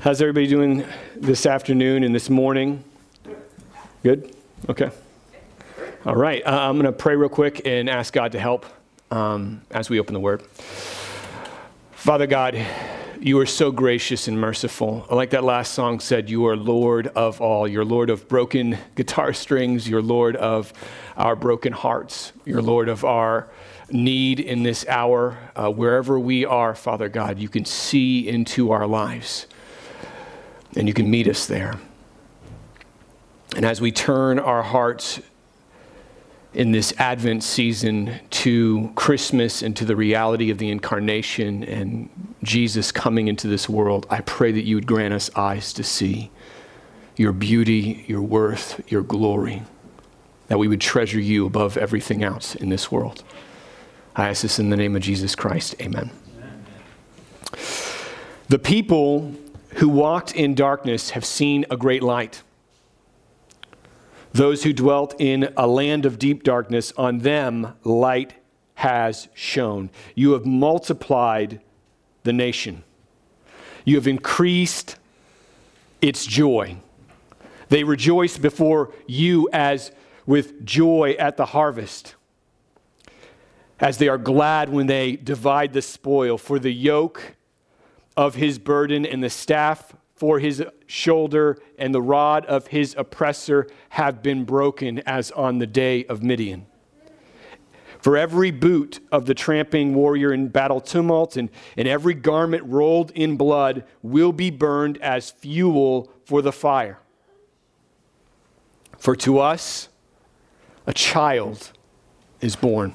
How's everybody doing this afternoon and this morning? Good? Okay. All right. Uh, I'm going to pray real quick and ask God to help um, as we open the Word. Father God, you are so gracious and merciful. Like that last song said, you are Lord of all. You're Lord of broken guitar strings. You're Lord of our broken hearts. You're Lord of our need in this hour. Uh, wherever we are, Father God, you can see into our lives and you can meet us there. And as we turn our hearts in this Advent season to Christmas and to the reality of the incarnation and Jesus coming into this world, I pray that you would grant us eyes to see your beauty, your worth, your glory, that we would treasure you above everything else in this world. I ask this in the name of Jesus Christ. Amen. Amen. The people who walked in darkness have seen a great light. Those who dwelt in a land of deep darkness, on them light has shone. You have multiplied the nation, you have increased its joy. They rejoice before you as with joy at the harvest, as they are glad when they divide the spoil. For the yoke of his burden and the staff for his shoulder and the rod of his oppressor have been broken as on the day of Midian. For every boot of the tramping warrior in battle tumult and, and every garment rolled in blood will be burned as fuel for the fire. For to us a child is born.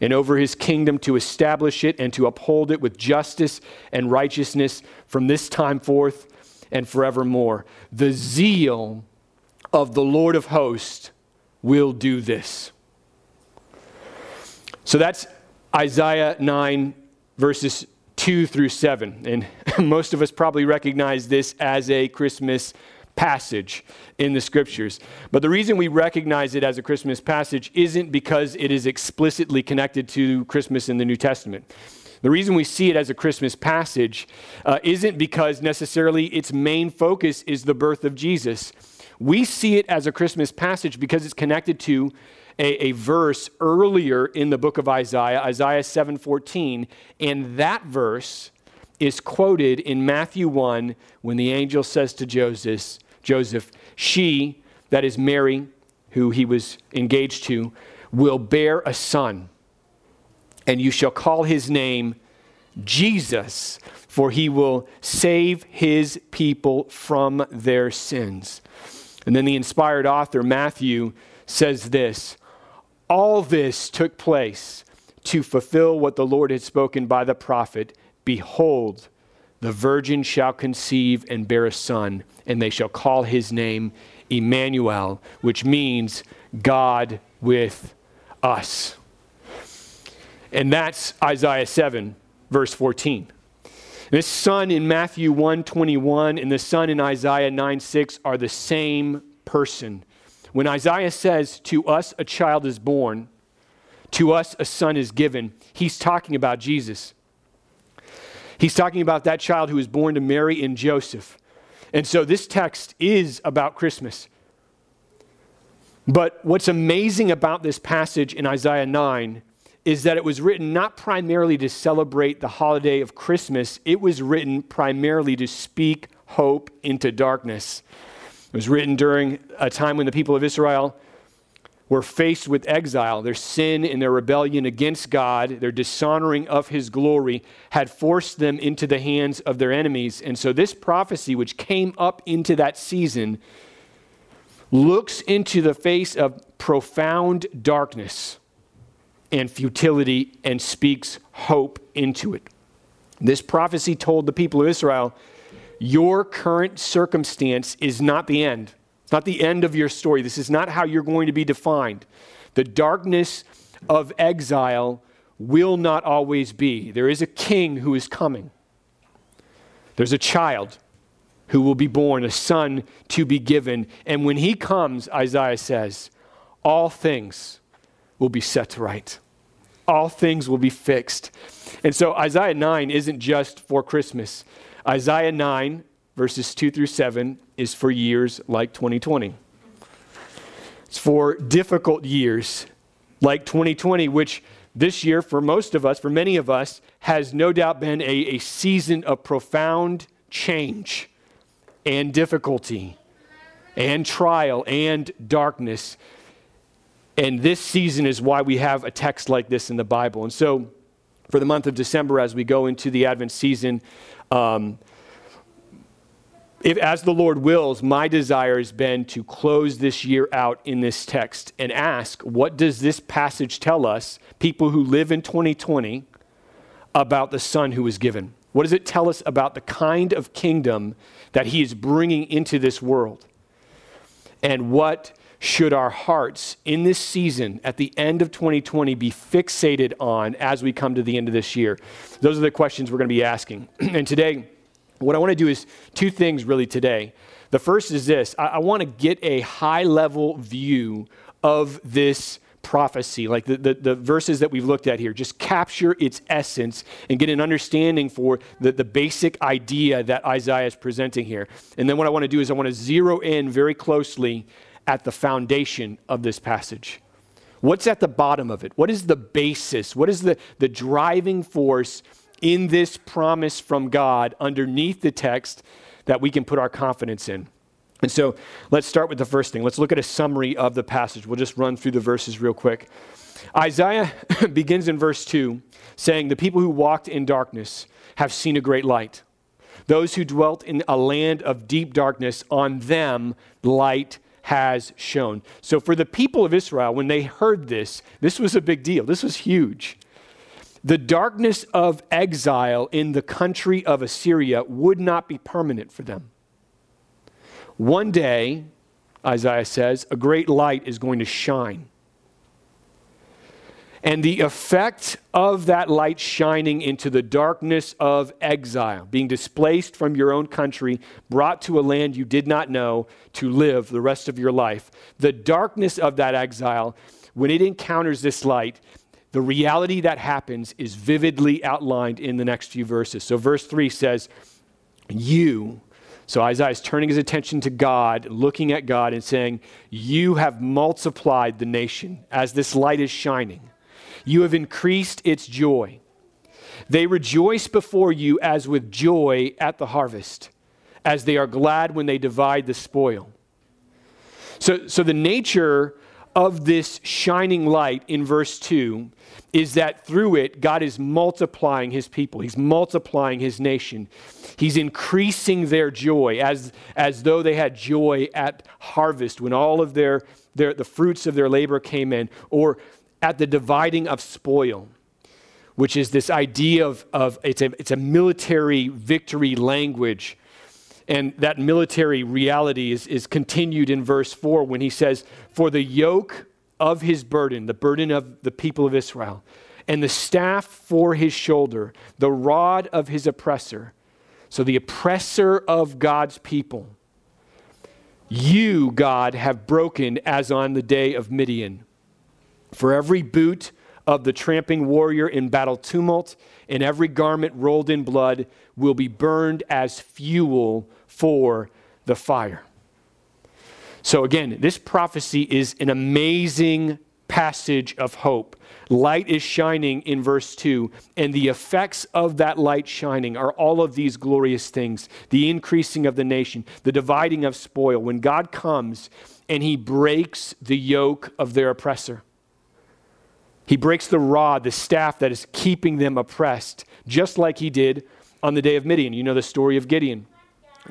and over his kingdom to establish it and to uphold it with justice and righteousness from this time forth and forevermore. The zeal of the Lord of hosts will do this. So that's Isaiah 9, verses 2 through 7. And most of us probably recognize this as a Christmas passage in the scriptures. But the reason we recognize it as a Christmas passage isn't because it is explicitly connected to Christmas in the New Testament. The reason we see it as a Christmas passage uh, isn't because necessarily its main focus is the birth of Jesus. We see it as a Christmas passage because it's connected to a, a verse earlier in the book of Isaiah, Isaiah 7:14, and that verse is quoted in Matthew 1 when the angel says to Joseph, Joseph, she, that is Mary, who he was engaged to, will bear a son, and you shall call his name Jesus, for he will save his people from their sins. And then the inspired author, Matthew, says this All this took place to fulfill what the Lord had spoken by the prophet Behold, the virgin shall conceive and bear a son, and they shall call his name Emmanuel, which means God with us. And that's Isaiah 7, verse 14. This son in Matthew 1 21 and the son in Isaiah 9 6 are the same person. When Isaiah says, To us a child is born, to us a son is given, he's talking about Jesus. He's talking about that child who was born to Mary and Joseph. And so this text is about Christmas. But what's amazing about this passage in Isaiah 9 is that it was written not primarily to celebrate the holiday of Christmas, it was written primarily to speak hope into darkness. It was written during a time when the people of Israel were faced with exile. Their sin and their rebellion against God, their dishonoring of his glory, had forced them into the hands of their enemies. And so, this prophecy, which came up into that season, looks into the face of profound darkness and futility and speaks hope into it. This prophecy told the people of Israel Your current circumstance is not the end. It's not the end of your story. This is not how you're going to be defined. The darkness of exile will not always be. There is a king who is coming. There's a child who will be born, a son to be given. And when he comes, Isaiah says, all things will be set right. All things will be fixed. And so Isaiah 9 isn't just for Christmas. Isaiah 9, verses 2 through 7, is for years like 2020. It's for difficult years like 2020, which this year, for most of us, for many of us, has no doubt been a, a season of profound change and difficulty and trial and darkness. And this season is why we have a text like this in the Bible. And so, for the month of December, as we go into the Advent season, um, if, as the Lord wills, my desire has been to close this year out in this text and ask, what does this passage tell us, people who live in 2020, about the Son who was given? What does it tell us about the kind of kingdom that He is bringing into this world? And what should our hearts in this season at the end of 2020 be fixated on as we come to the end of this year? Those are the questions we're going to be asking. and today, what I want to do is two things really today. The first is this I, I want to get a high level view of this prophecy, like the, the, the, verses that we've looked at here, just capture its essence and get an understanding for the, the basic idea that Isaiah is presenting here. And then what I want to do is I want to zero in very closely at the foundation of this passage. What's at the bottom of it? What is the basis? What is the, the driving force in this promise from God underneath the text that we can put our confidence in. And so let's start with the first thing. Let's look at a summary of the passage. We'll just run through the verses real quick. Isaiah begins in verse 2 saying, The people who walked in darkness have seen a great light. Those who dwelt in a land of deep darkness, on them light has shone. So, for the people of Israel, when they heard this, this was a big deal. This was huge. The darkness of exile in the country of Assyria would not be permanent for them. One day, Isaiah says, a great light is going to shine. And the effect of that light shining into the darkness of exile, being displaced from your own country, brought to a land you did not know to live the rest of your life, the darkness of that exile, when it encounters this light, the reality that happens is vividly outlined in the next few verses. So, verse 3 says, You, so Isaiah is turning his attention to God, looking at God, and saying, You have multiplied the nation as this light is shining. You have increased its joy. They rejoice before you as with joy at the harvest, as they are glad when they divide the spoil. So, so the nature of this shining light in verse 2 is that through it, God is multiplying his people. He's multiplying his nation. He's increasing their joy as, as though they had joy at harvest when all of their, their, the fruits of their labor came in, or at the dividing of spoil, which is this idea of, of it's, a, it's a military victory language and that military reality is, is continued in verse 4 when he says, For the yoke of his burden, the burden of the people of Israel, and the staff for his shoulder, the rod of his oppressor. So the oppressor of God's people. You, God, have broken as on the day of Midian. For every boot of the tramping warrior in battle tumult, and every garment rolled in blood will be burned as fuel for the fire. So, again, this prophecy is an amazing passage of hope. Light is shining in verse 2, and the effects of that light shining are all of these glorious things the increasing of the nation, the dividing of spoil. When God comes and he breaks the yoke of their oppressor, he breaks the rod, the staff that is keeping them oppressed, just like he did on the day of Midian. You know the story of Gideon.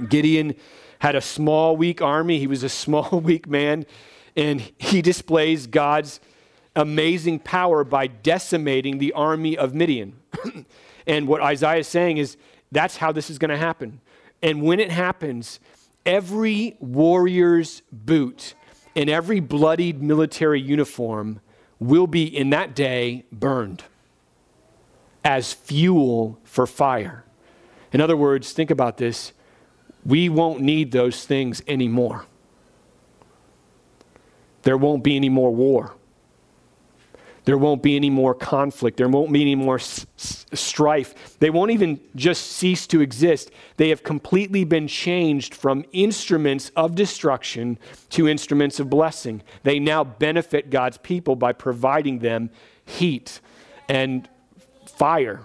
Gideon had a small, weak army. He was a small, weak man, and he displays God's amazing power by decimating the army of Midian. and what Isaiah is saying is that's how this is going to happen. And when it happens, every warrior's boot and every bloodied military uniform will be in that day burned as fuel for fire. In other words, think about this we won't need those things anymore. There won't be any more war. There won't be any more conflict. There won't be any more s- s- strife. They won't even just cease to exist. They have completely been changed from instruments of destruction to instruments of blessing. They now benefit God's people by providing them heat and fire.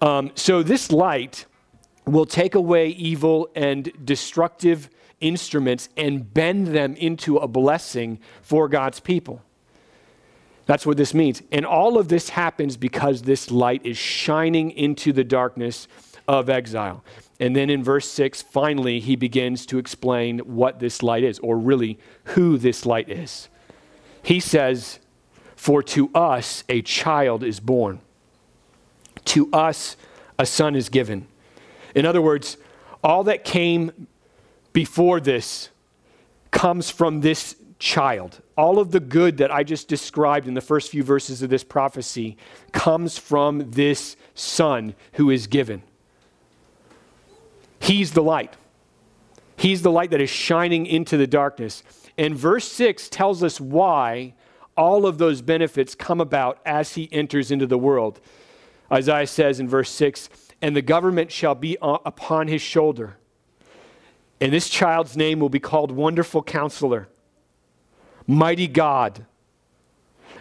Um, so, this light will take away evil and destructive instruments and bend them into a blessing for God's people. That's what this means. And all of this happens because this light is shining into the darkness of exile. And then in verse 6, finally, he begins to explain what this light is, or really who this light is. He says, For to us a child is born, to us a son is given. In other words, all that came before this comes from this child. All of the good that I just described in the first few verses of this prophecy comes from this son who is given. He's the light. He's the light that is shining into the darkness. And verse 6 tells us why all of those benefits come about as he enters into the world. Isaiah says in verse 6 And the government shall be uh, upon his shoulder. And this child's name will be called Wonderful Counselor Mighty God,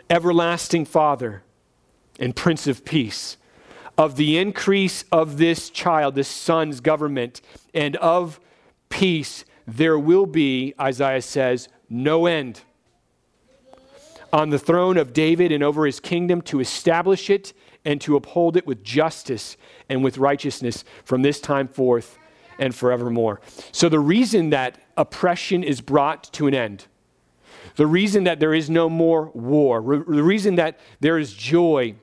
Everlasting Father, and Prince of Peace. Of the increase of this child, this son's government, and of peace, there will be, Isaiah says, no end. On the throne of David and over his kingdom to establish it and to uphold it with justice and with righteousness from this time forth and forevermore. So, the reason that oppression is brought to an end, the reason that there is no more war, the reason that there is joy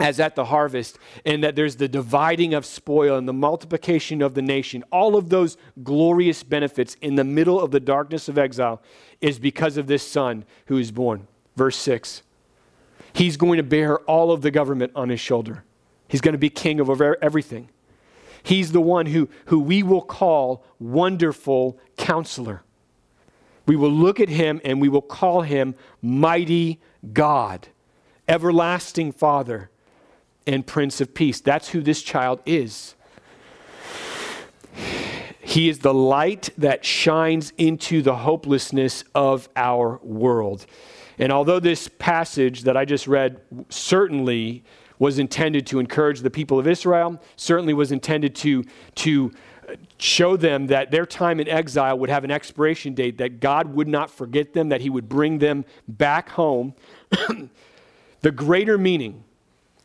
as at the harvest, and that there's the dividing of spoil and the multiplication of the nation, all of those glorious benefits in the middle of the darkness of exile is because of this son who is born. Verse 6. He's going to bear all of the government on his shoulder. He's going to be king over everything. He's the one who, who we will call Wonderful Counselor. We will look at him and we will call him Mighty God, Everlasting Father, and Prince of Peace. That's who this child is. He is the light that shines into the hopelessness of our world. And although this passage that I just read certainly was intended to encourage the people of Israel, certainly was intended to, to show them that their time in exile would have an expiration date, that God would not forget them, that He would bring them back home. the greater meaning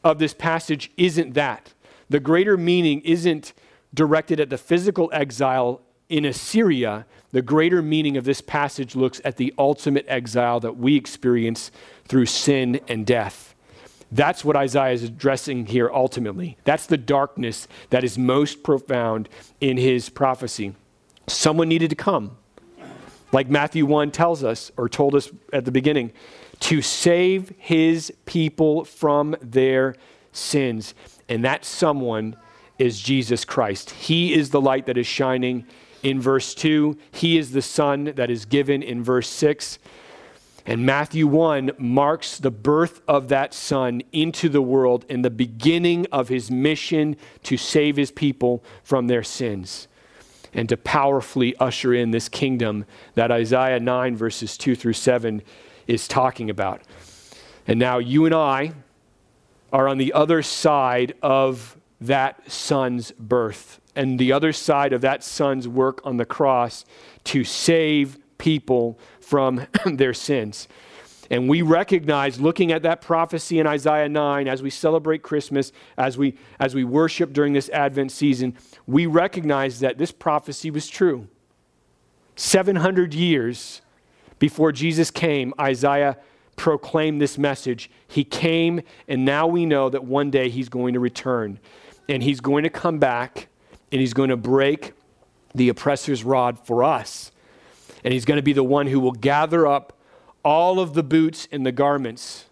of this passage isn't that. The greater meaning isn't directed at the physical exile in Assyria. The greater meaning of this passage looks at the ultimate exile that we experience through sin and death. That's what Isaiah is addressing here ultimately. That's the darkness that is most profound in his prophecy. Someone needed to come, like Matthew 1 tells us, or told us at the beginning, to save his people from their sins. And that someone is Jesus Christ. He is the light that is shining in verse 2, He is the Son that is given in verse 6. And Matthew 1 marks the birth of that son into the world and the beginning of his mission to save his people from their sins and to powerfully usher in this kingdom that Isaiah 9, verses 2 through 7, is talking about. And now you and I are on the other side of that son's birth and the other side of that son's work on the cross to save people from their sins. And we recognize, looking at that prophecy in Isaiah 9, as we celebrate Christmas, as we, as we worship during this Advent season, we recognize that this prophecy was true. 700 years before Jesus came, Isaiah proclaimed this message. He came, and now we know that one day he's going to return. And he's going to come back, and he's going to break the oppressor's rod for us. And he's going to be the one who will gather up all of the boots and the garments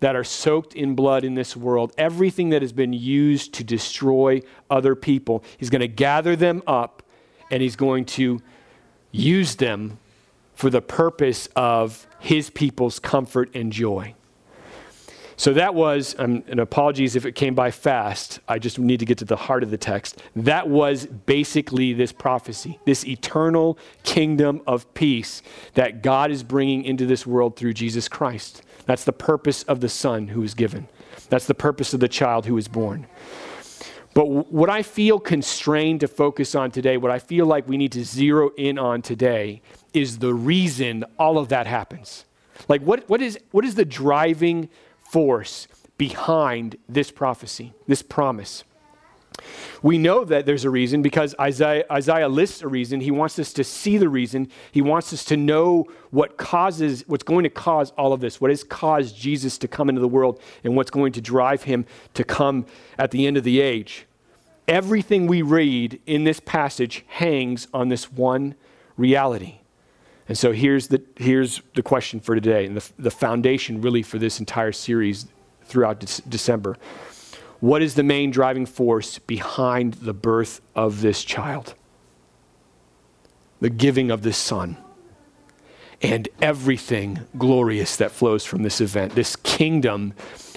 that are soaked in blood in this world, everything that has been used to destroy other people. He's going to gather them up and he's going to use them for the purpose of his people's comfort and joy. So that was, um, and apologies if it came by fast, I just need to get to the heart of the text. That was basically this prophecy, this eternal kingdom of peace that God is bringing into this world through Jesus Christ. That's the purpose of the Son who is given, that's the purpose of the child who is born. But what I feel constrained to focus on today, what I feel like we need to zero in on today, is the reason all of that happens. Like, what, what, is, what is the driving force behind this prophecy, this promise. We know that there's a reason because Isaiah, Isaiah, lists a reason. He wants us to see the reason. He wants us to know what causes, what's going to cause all of this, what has caused Jesus to come into the world, and what's going to drive him to come at the end of the age. Everything we read in this passage hangs on this one reality. And so here's the, here's the question for today, and the, the foundation really for this entire series throughout de- December. What is the main driving force behind the birth of this child? The giving of this son. And everything glorious that flows from this event, this kingdom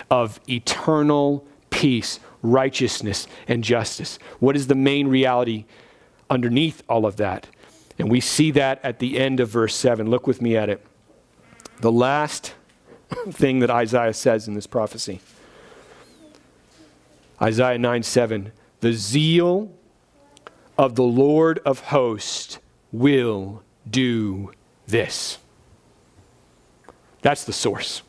of eternal peace, righteousness, and justice. What is the main reality underneath all of that? And we see that at the end of verse 7. Look with me at it. The last thing that Isaiah says in this prophecy Isaiah 9 7. The zeal of the Lord of hosts will do this. That's the source.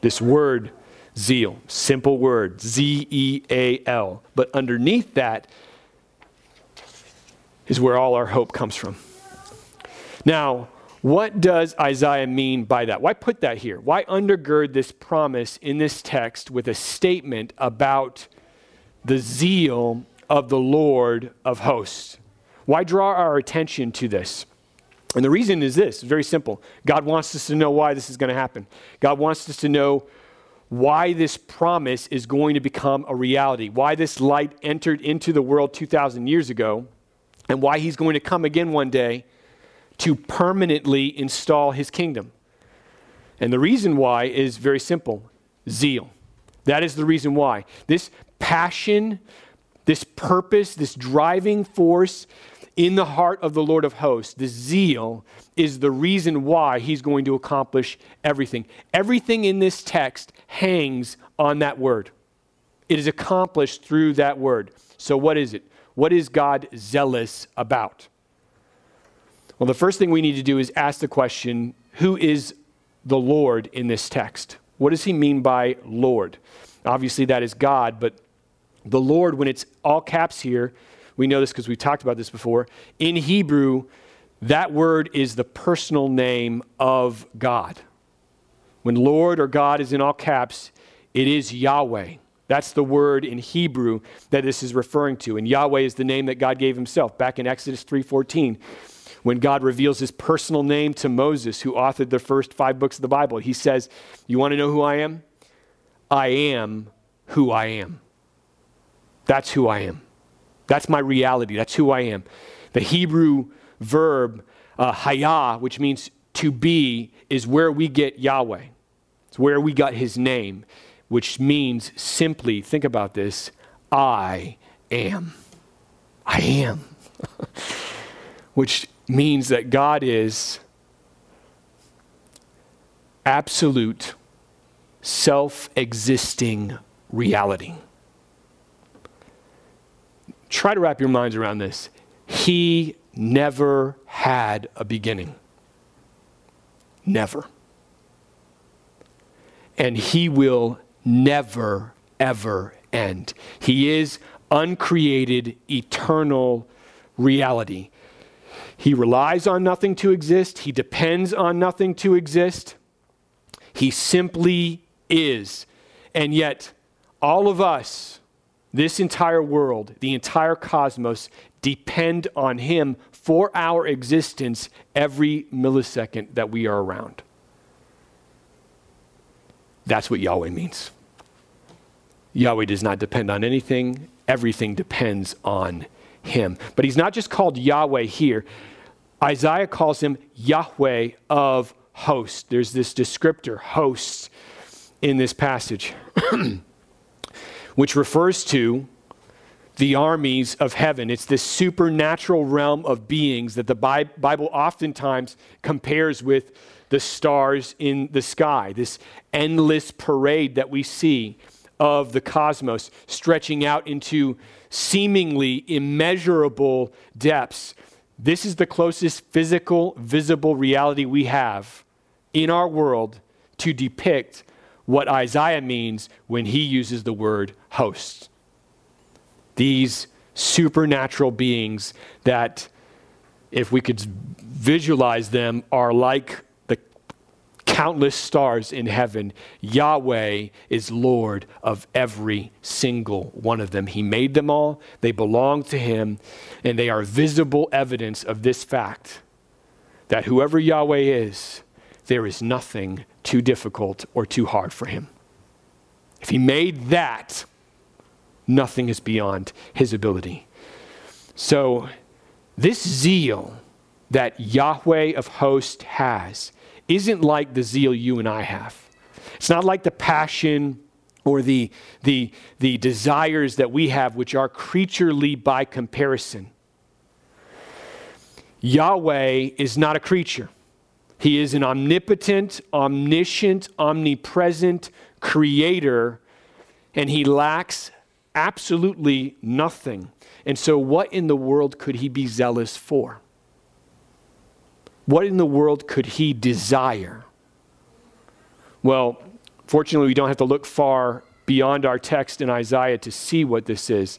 This word, zeal, simple word, Z E A L. But underneath that is where all our hope comes from. Now, what does Isaiah mean by that? Why put that here? Why undergird this promise in this text with a statement about the zeal of the Lord of hosts? Why draw our attention to this? And the reason is this very simple. God wants us to know why this is going to happen. God wants us to know why this promise is going to become a reality, why this light entered into the world 2,000 years ago, and why he's going to come again one day to permanently install his kingdom. And the reason why is very simple zeal. That is the reason why. This passion, this purpose, this driving force in the heart of the Lord of hosts, this zeal, is the reason why he's going to accomplish everything. Everything in this text hangs on that word, it is accomplished through that word. So, what is it? What is God zealous about? Well, the first thing we need to do is ask the question who is the Lord in this text? What does he mean by Lord? Obviously, that is God, but the Lord, when it's all caps here, we know this because we've talked about this before. In Hebrew, that word is the personal name of God. When Lord or God is in all caps, it is Yahweh. That's the word in Hebrew that this is referring to. And Yahweh is the name that God gave himself. Back in Exodus 3:14, when God reveals his personal name to Moses, who authored the first 5 books of the Bible, he says, "You want to know who I am? I am who I am." That's who I am. That's my reality. That's who I am. The Hebrew verb uh, hayah, which means to be, is where we get Yahweh. It's where we got his name which means simply, think about this, I am. I am. which means that God is absolute, self existing reality. Try to wrap your minds around this. He never had a beginning. Never. And he will never, ever end. He is uncreated, eternal reality. He relies on nothing to exist, he depends on nothing to exist. He simply is. And yet, all of us, this entire world, the entire cosmos, depend on Him for our existence every millisecond that we are around. That's what Yahweh means. Yahweh does not depend on anything, everything depends on Him. But He's not just called Yahweh here, Isaiah calls Him Yahweh of hosts. There's this descriptor, hosts, in this passage. which refers to the armies of heaven. It's this supernatural realm of beings that the Bible oftentimes compares with the stars in the sky, this endless parade that we see of the cosmos stretching out into seemingly immeasurable depths. This is the closest physical, visible reality we have in our world to depict what Isaiah means when he uses the word hosts. These supernatural beings that, if we could visualize them, are like countless stars in heaven. Yahweh is Lord of every single one of them. He made them all, they belong to Him, and they are visible evidence of this fact that whoever Yahweh is, there is nothing too difficult or too hard for him. If he made that, nothing is beyond his ability. So, this zeal that Yahweh of hosts has isn't like the zeal you and I have. It's not like the passion or the, the, the desires that we have, which are creaturely by comparison. Yahweh is not a creature. He is an omnipotent, omniscient, omnipresent creator, and he lacks absolutely nothing. And so, what in the world could he be zealous for? What in the world could he desire? Well, fortunately, we don't have to look far beyond our text in Isaiah to see what this is.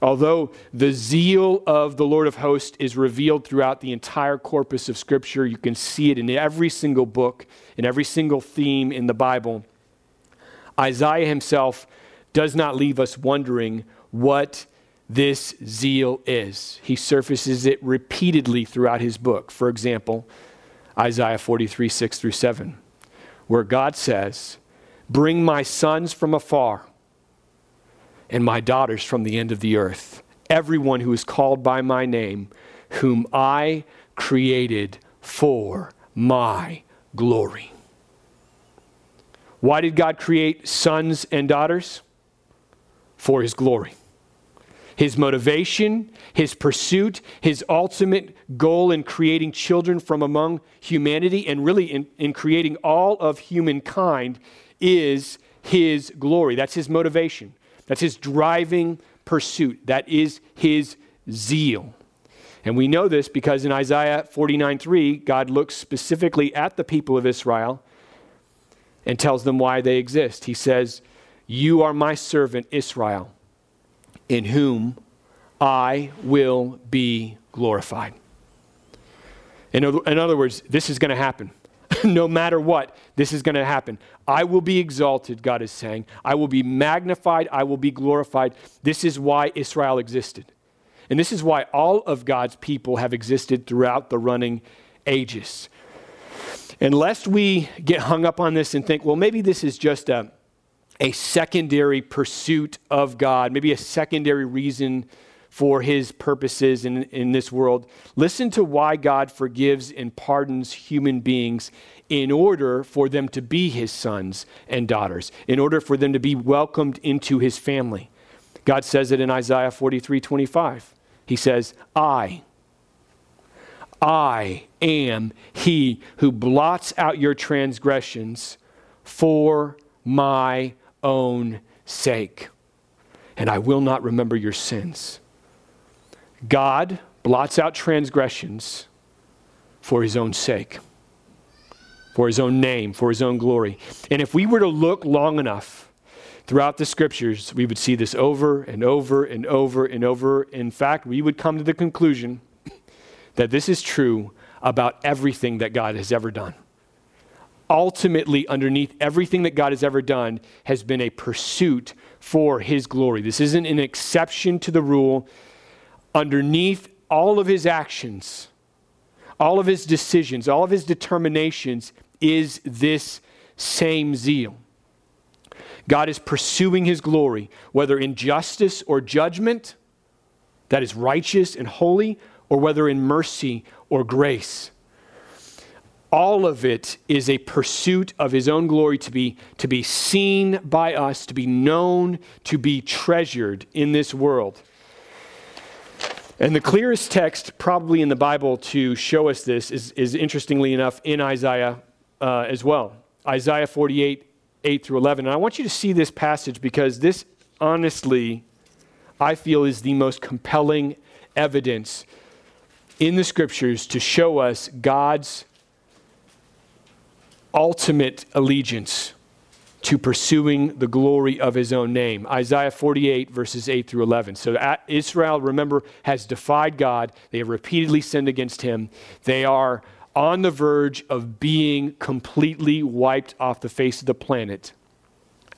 Although the zeal of the Lord of hosts is revealed throughout the entire corpus of Scripture, you can see it in every single book, in every single theme in the Bible. Isaiah himself does not leave us wondering what this zeal is. He surfaces it repeatedly throughout his book. For example, Isaiah 43, 6 through 7, where God says, Bring my sons from afar and my daughters from the end of the earth, everyone who is called by my name, whom I created for my glory. Why did God create sons and daughters? For his glory. His motivation, his pursuit, his ultimate goal in creating children from among humanity and really in, in creating all of humankind is his glory. That's his motivation. That's his driving pursuit. That is his zeal. And we know this because in Isaiah 49 3, God looks specifically at the people of Israel and tells them why they exist. He says, You are my servant Israel, in whom I will be glorified. In other, in other words, this is going to happen. no matter what, this is going to happen. I will be exalted, God is saying. I will be magnified. I will be glorified. This is why Israel existed. And this is why all of God's people have existed throughout the running ages. And lest we get hung up on this and think, well, maybe this is just a, a secondary pursuit of God, maybe a secondary reason for his purposes in, in this world. Listen to why God forgives and pardons human beings in order for them to be his sons and daughters, in order for them to be welcomed into his family. God says it in Isaiah 43 25. He says, I, I am he who blots out your transgressions for my own sake, and I will not remember your sins. God blots out transgressions for his own sake, for his own name, for his own glory. And if we were to look long enough throughout the scriptures, we would see this over and over and over and over. In fact, we would come to the conclusion that this is true about everything that God has ever done. Ultimately, underneath everything that God has ever done, has been a pursuit for his glory. This isn't an exception to the rule. Underneath all of his actions, all of his decisions, all of his determinations is this same zeal. God is pursuing his glory, whether in justice or judgment that is righteous and holy, or whether in mercy or grace. All of it is a pursuit of his own glory to be, to be seen by us, to be known, to be treasured in this world. And the clearest text, probably in the Bible, to show us this is, is interestingly enough in Isaiah uh, as well. Isaiah 48, 8 through 11. And I want you to see this passage because this, honestly, I feel is the most compelling evidence in the scriptures to show us God's ultimate allegiance to pursuing the glory of his own name. Isaiah 48, verses 8 through 11. So Israel, remember, has defied God. They have repeatedly sinned against him. They are on the verge of being completely wiped off the face of the planet.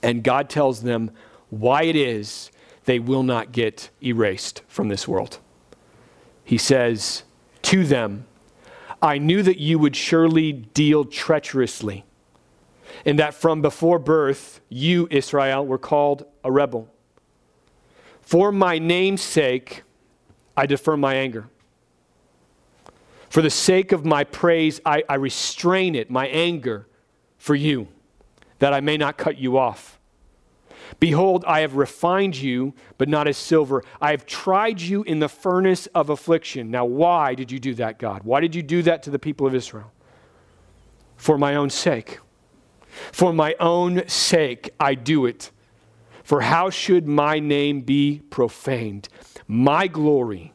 And God tells them why it is they will not get erased from this world. He says to them, I knew that you would surely deal treacherously, and that from before birth you, Israel, were called a rebel. For my name's sake, I defer my anger. For the sake of my praise, I, I restrain it, my anger for you, that I may not cut you off. Behold, I have refined you, but not as silver. I have tried you in the furnace of affliction. Now, why did you do that, God? Why did you do that to the people of Israel? For my own sake. For my own sake, I do it. For how should my name be profaned? My glory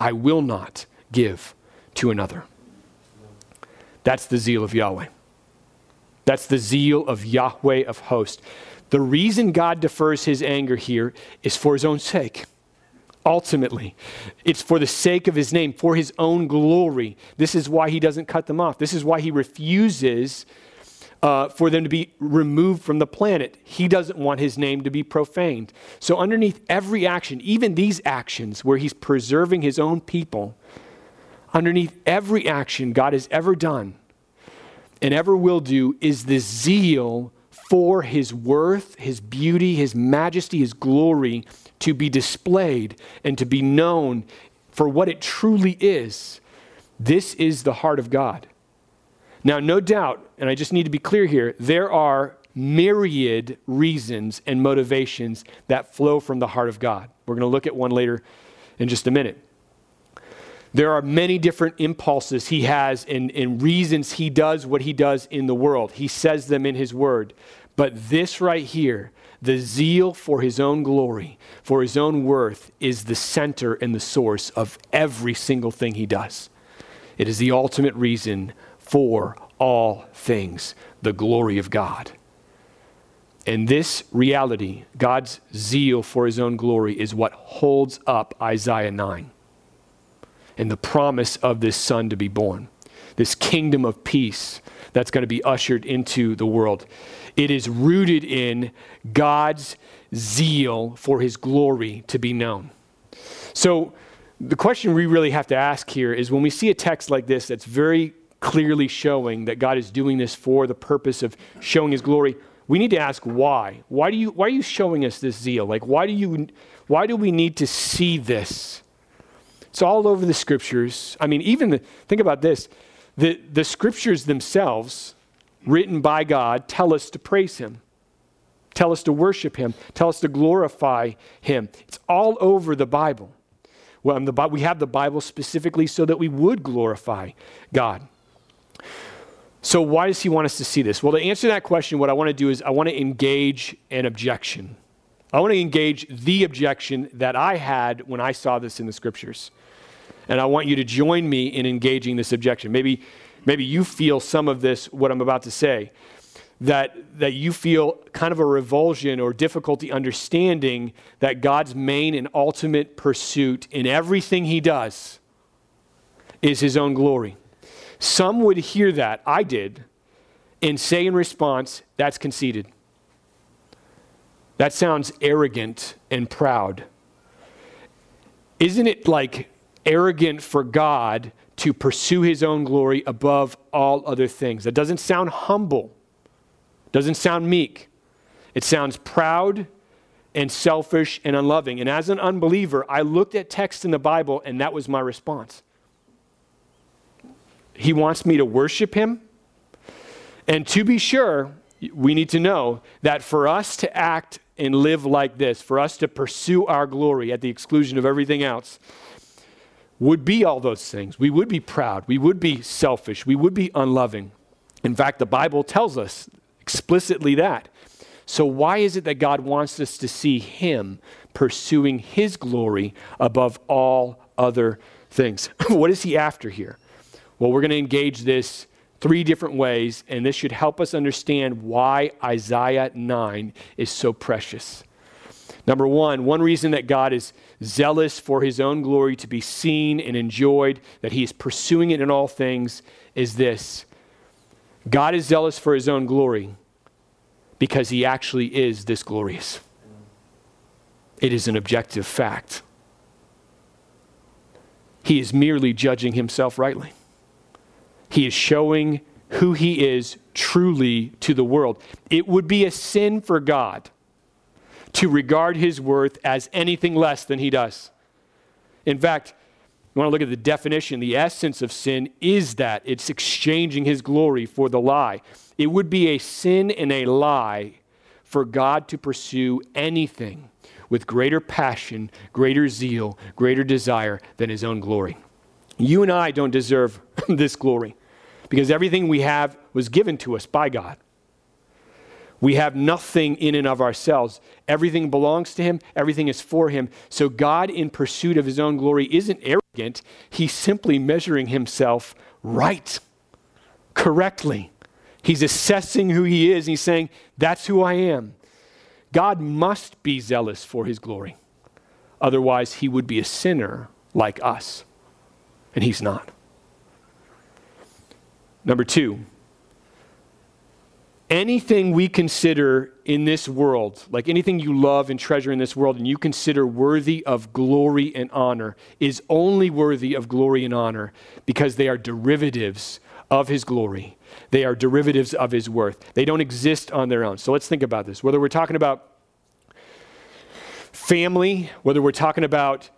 I will not give to another. That's the zeal of Yahweh. That's the zeal of Yahweh of hosts. The reason God defers his anger here is for his own sake. Ultimately, it's for the sake of his name, for his own glory. This is why he doesn't cut them off. This is why he refuses uh, for them to be removed from the planet. He doesn't want his name to be profaned. So, underneath every action, even these actions where he's preserving his own people, underneath every action God has ever done and ever will do is the zeal for his worth, his beauty, his majesty, his glory to be displayed and to be known for what it truly is. This is the heart of God. Now, no doubt, and I just need to be clear here, there are myriad reasons and motivations that flow from the heart of God. We're going to look at one later in just a minute. There are many different impulses he has and, and reasons he does what he does in the world. He says them in his word. But this right here, the zeal for his own glory, for his own worth, is the center and the source of every single thing he does. It is the ultimate reason for all things, the glory of God. And this reality, God's zeal for his own glory, is what holds up Isaiah 9 and the promise of this son to be born, this kingdom of peace that's going to be ushered into the world. It is rooted in God's zeal for his glory to be known. So, the question we really have to ask here is when we see a text like this that's very clearly showing that God is doing this for the purpose of showing his glory, we need to ask why. Why do you why are you showing us this zeal? Like why do you why do we need to see this? It's all over the scriptures. I mean, even the, think about this the, the scriptures themselves, written by God, tell us to praise Him, tell us to worship Him, tell us to glorify Him. It's all over the Bible. Well, the, we have the Bible specifically so that we would glorify God. So, why does he want us to see this? Well, to answer that question, what I want to do is I want to engage an objection. I want to engage the objection that I had when I saw this in the scriptures. And I want you to join me in engaging this objection. Maybe, maybe you feel some of this, what I'm about to say, that, that you feel kind of a revulsion or difficulty understanding that God's main and ultimate pursuit in everything he does is his own glory. Some would hear that, I did, and say in response, that's conceited. That sounds arrogant and proud. Isn't it like arrogant for God to pursue his own glory above all other things? That doesn't sound humble, doesn't sound meek. It sounds proud and selfish and unloving. And as an unbeliever, I looked at text in the Bible and that was my response. He wants me to worship him. And to be sure, we need to know that for us to act and live like this, for us to pursue our glory at the exclusion of everything else, would be all those things. We would be proud. We would be selfish. We would be unloving. In fact, the Bible tells us explicitly that. So, why is it that God wants us to see Him pursuing His glory above all other things? what is He after here? Well, we're going to engage this three different ways, and this should help us understand why Isaiah 9 is so precious. Number one, one reason that God is zealous for his own glory to be seen and enjoyed, that he is pursuing it in all things, is this God is zealous for his own glory because he actually is this glorious. It is an objective fact. He is merely judging himself rightly. He is showing who he is truly to the world. It would be a sin for God to regard his worth as anything less than he does. In fact, you want to look at the definition, the essence of sin is that it's exchanging his glory for the lie. It would be a sin and a lie for God to pursue anything with greater passion, greater zeal, greater desire than his own glory. You and I don't deserve this glory because everything we have was given to us by God. We have nothing in and of ourselves. Everything belongs to Him, everything is for Him. So, God, in pursuit of His own glory, isn't arrogant. He's simply measuring Himself right, correctly. He's assessing who he is. and he's saying, That's who I am. God must be zealous for his glory. Otherwise, he would be a sinner like us. And he's not. Number two, anything we consider in this world, like anything you love and treasure in this world, and you consider worthy of glory and honor, is only worthy of glory and honor because they are derivatives of his glory. They are derivatives of his worth. They don't exist on their own. So let's think about this. Whether we're talking about family, whether we're talking about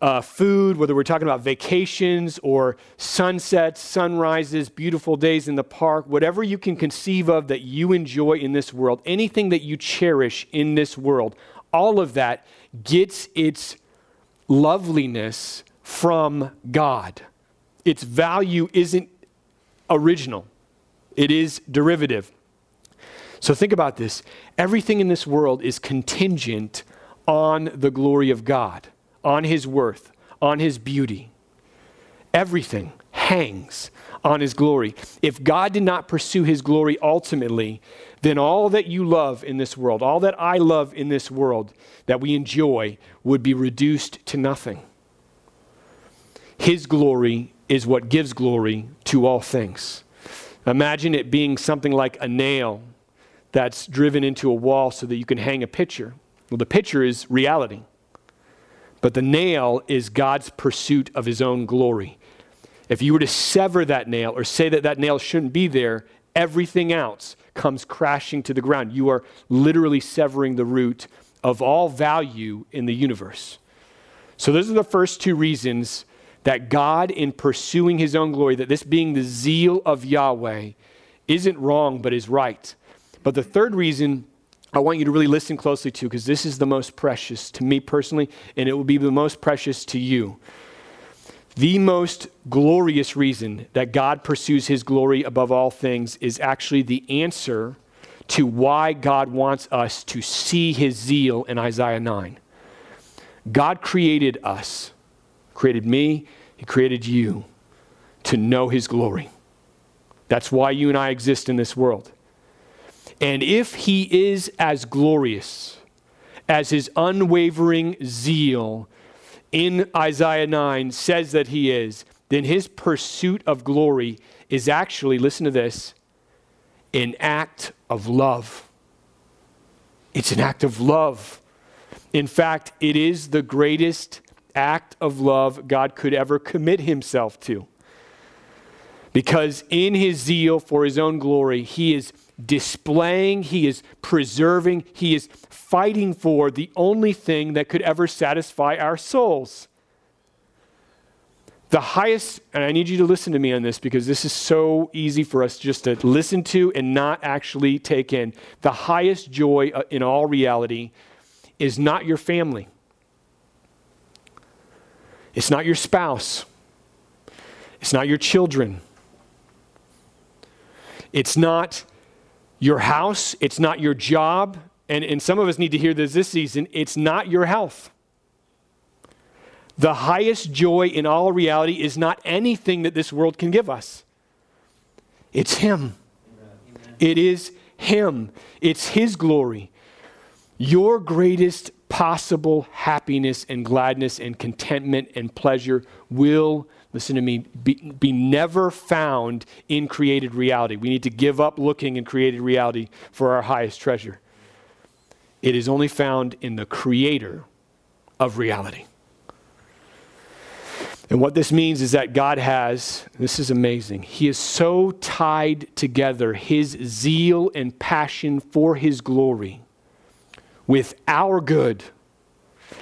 uh, food, whether we're talking about vacations or sunsets, sunrises, beautiful days in the park, whatever you can conceive of that you enjoy in this world, anything that you cherish in this world, all of that gets its loveliness from God. Its value isn't original, it is derivative. So think about this. Everything in this world is contingent on the glory of God, on His worth, on His beauty. Everything hangs on His glory. If God did not pursue His glory ultimately, then all that you love in this world, all that I love in this world that we enjoy, would be reduced to nothing. His glory is what gives glory to all things. Imagine it being something like a nail that's driven into a wall so that you can hang a picture. Well, the picture is reality, but the nail is God's pursuit of his own glory. If you were to sever that nail or say that that nail shouldn't be there, everything else comes crashing to the ground. You are literally severing the root of all value in the universe. So, those are the first two reasons that God, in pursuing his own glory, that this being the zeal of Yahweh, isn't wrong but is right. But the third reason I want you to really listen closely to, because this is the most precious to me personally, and it will be the most precious to you. The most glorious reason that God pursues his glory above all things is actually the answer to why God wants us to see his zeal in Isaiah 9. God created us created me, He created you to know His glory. That's why you and I exist in this world. And if He is as glorious as His unwavering zeal in Isaiah 9 says that He is, then His pursuit of glory is actually, listen to this, an act of love. It's an act of love. In fact, it is the greatest act of love God could ever commit himself to. Because in his zeal for his own glory, he is displaying, he is preserving, he is fighting for the only thing that could ever satisfy our souls. The highest, and I need you to listen to me on this because this is so easy for us just to listen to and not actually take in. The highest joy uh, in all reality is not your family, it's not your spouse, it's not your children, it's not your house, it's not your job, and, and some of us need to hear this this season it's not your health. The highest joy in all reality is not anything that this world can give us. It's Him. Amen. It is Him. It's His glory. Your greatest possible happiness and gladness and contentment and pleasure will, listen to me, be, be never found in created reality. We need to give up looking in created reality for our highest treasure. It is only found in the creator of reality. And what this means is that God has, this is amazing, He is so tied together His zeal and passion for His glory with our good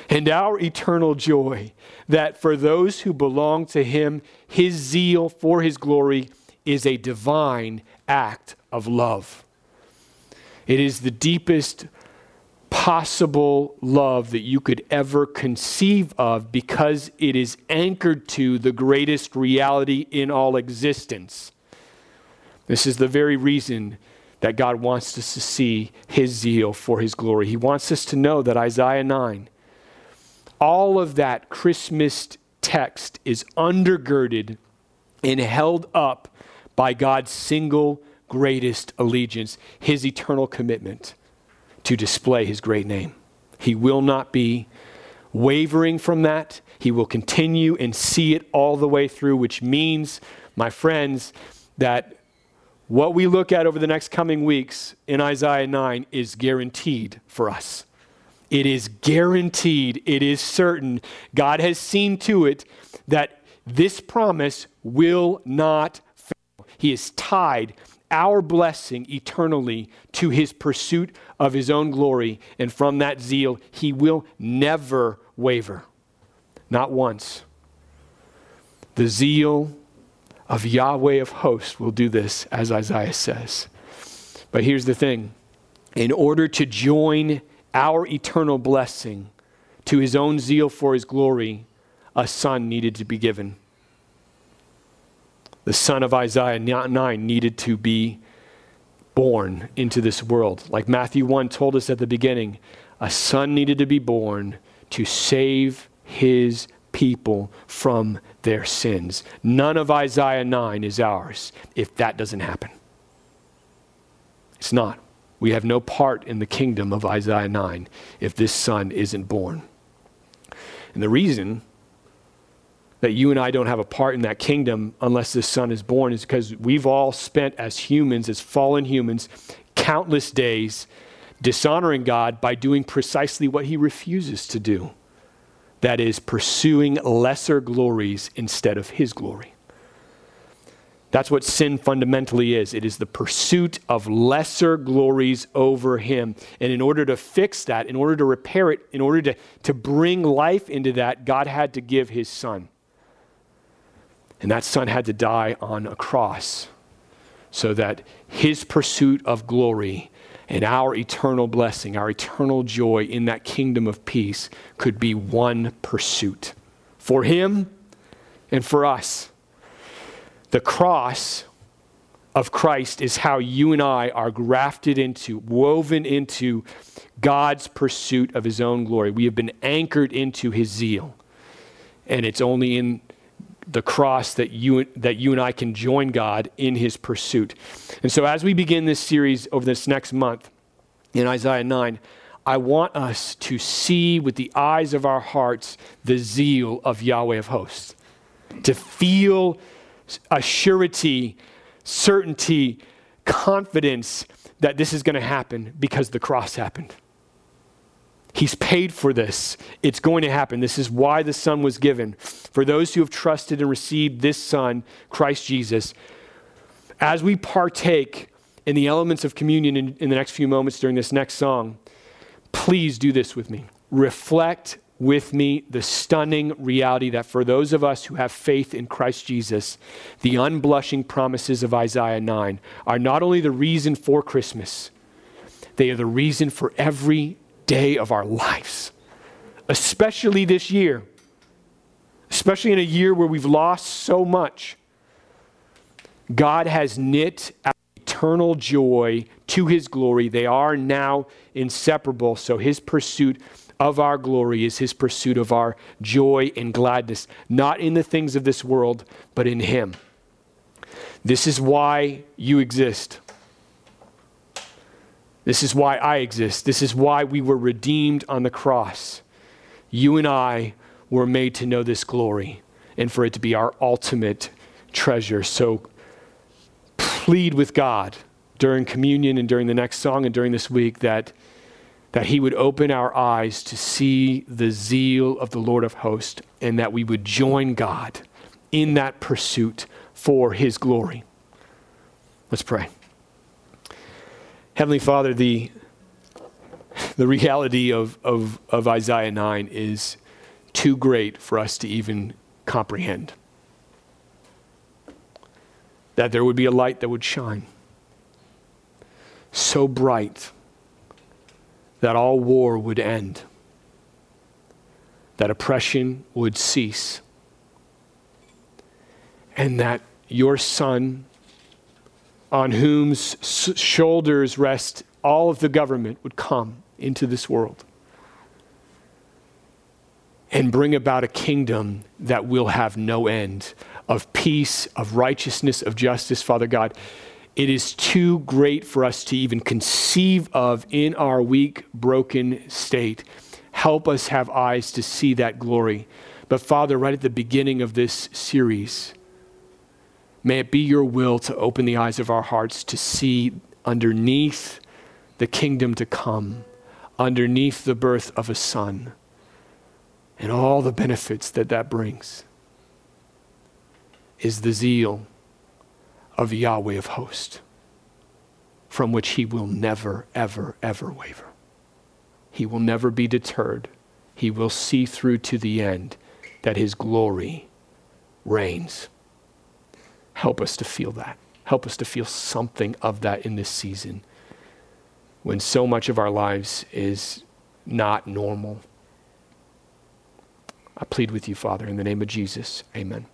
and our eternal joy that for those who belong to Him, His zeal for His glory is a divine act of love. It is the deepest possible love that you could ever conceive of because it is anchored to the greatest reality in all existence. This is the very reason that God wants us to see his zeal for his glory. He wants us to know that Isaiah 9, all of that Christmas text is undergirded and held up by God's single greatest allegiance, his eternal commitment to display his great name. He will not be wavering from that. He will continue and see it all the way through, which means, my friends, that what we look at over the next coming weeks in Isaiah 9 is guaranteed for us. It is guaranteed, it is certain. God has seen to it that this promise will not fail. He is tied our blessing eternally to his pursuit of his own glory. And from that zeal, he will never waver. Not once. The zeal of Yahweh of hosts will do this, as Isaiah says. But here's the thing in order to join our eternal blessing to his own zeal for his glory, a son needed to be given the son of Isaiah 9 needed to be born into this world. Like Matthew 1 told us at the beginning, a son needed to be born to save his people from their sins. None of Isaiah 9 is ours if that doesn't happen. It's not. We have no part in the kingdom of Isaiah 9 if this son isn't born. And the reason that you and I don't have a part in that kingdom unless this son is born is because we've all spent as humans, as fallen humans, countless days dishonoring God by doing precisely what he refuses to do. That is, pursuing lesser glories instead of his glory. That's what sin fundamentally is. It is the pursuit of lesser glories over him. And in order to fix that, in order to repair it, in order to, to bring life into that, God had to give his son. And that son had to die on a cross so that his pursuit of glory and our eternal blessing, our eternal joy in that kingdom of peace could be one pursuit for him and for us. The cross of Christ is how you and I are grafted into, woven into God's pursuit of his own glory. We have been anchored into his zeal. And it's only in the cross that you, that you and I can join God in his pursuit. And so, as we begin this series over this next month in Isaiah 9, I want us to see with the eyes of our hearts the zeal of Yahweh of hosts, to feel a surety, certainty, confidence that this is going to happen because the cross happened. He's paid for this. It's going to happen. This is why the Son was given. For those who have trusted and received this Son, Christ Jesus, as we partake in the elements of communion in, in, the next few moments during this next song, please do this with me. Reflect with me the stunning reality that for those of us who have faith in Christ Jesus, the unblushing promises of Isaiah 9 are not only the reason for Christmas, they are the reason for every day of our lives, especially this year, especially in a year where we've lost so much. God has knit eternal joy to his glory. They are now inseparable, so his pursuit of our glory is his pursuit of our joy and gladness, not in the things of this world, but in him. This is why you exist. This is why I exist. This is why we were redeemed on the cross. You and I were made to know this glory and for it to be our ultimate treasure. So plead with God during communion and during the next song and during this week that that he would open our eyes to see the zeal of the Lord of hosts and that we would join God in that pursuit for his glory. Let's pray. Heavenly Father, the, the reality of, of, of Isaiah 9 is too great for us to even comprehend. That there would be a light that would shine so bright that all war would end, that oppression would cease, and that your Son, on whose shoulders rest all of the government, would come into this world and bring about a kingdom that will have no end of peace, of righteousness, of justice, Father God it is too great for us to even conceive of in our weak, broken state. Help us have eyes to see that glory. But Father, right at the beginning of this series, may it be your will to open the eyes of our hearts to see underneath the kingdom to come, underneath the birth of a son, and all the benefits that that brings is the zeal of Yahweh of hosts, from which he will never, ever, ever waver. He will never be deterred. He will see through to the end that his glory reigns. Help us to feel that. Help us to feel something of that in this season when so much of our lives is not normal. I plead with you, Father, in the name of Jesus. Amen.